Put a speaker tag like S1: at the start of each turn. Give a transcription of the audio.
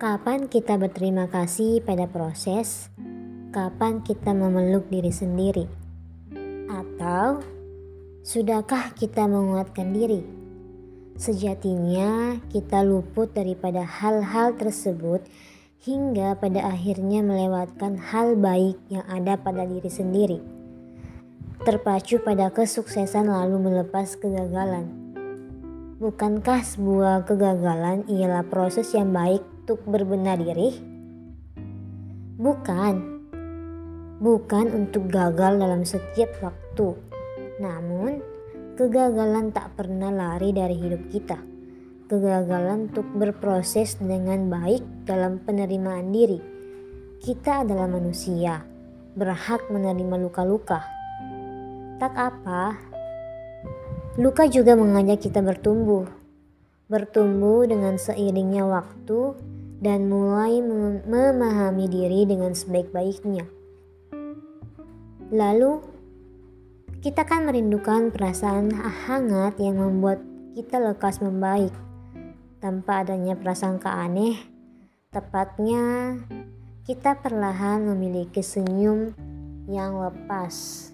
S1: Kapan kita berterima kasih pada proses? Kapan kita memeluk diri sendiri? Atau sudahkah kita menguatkan diri? Sejatinya kita luput daripada hal-hal tersebut hingga pada akhirnya melewatkan hal baik yang ada pada diri sendiri. Terpacu pada kesuksesan lalu melepas kegagalan. Bukankah sebuah kegagalan ialah proses yang baik untuk berbenah diri? Bukan. Bukan untuk gagal dalam setiap waktu. Namun, kegagalan tak pernah lari dari hidup kita. Kegagalan untuk berproses dengan baik dalam penerimaan diri. Kita adalah manusia, berhak menerima luka-luka. Tak apa, luka juga mengajak kita bertumbuh. Bertumbuh dengan seiringnya waktu dan mulai memahami diri dengan sebaik-baiknya. Lalu, kita akan merindukan perasaan hangat yang membuat kita lekas membaik tanpa adanya prasangka aneh. Tepatnya, kita perlahan memiliki senyum yang lepas.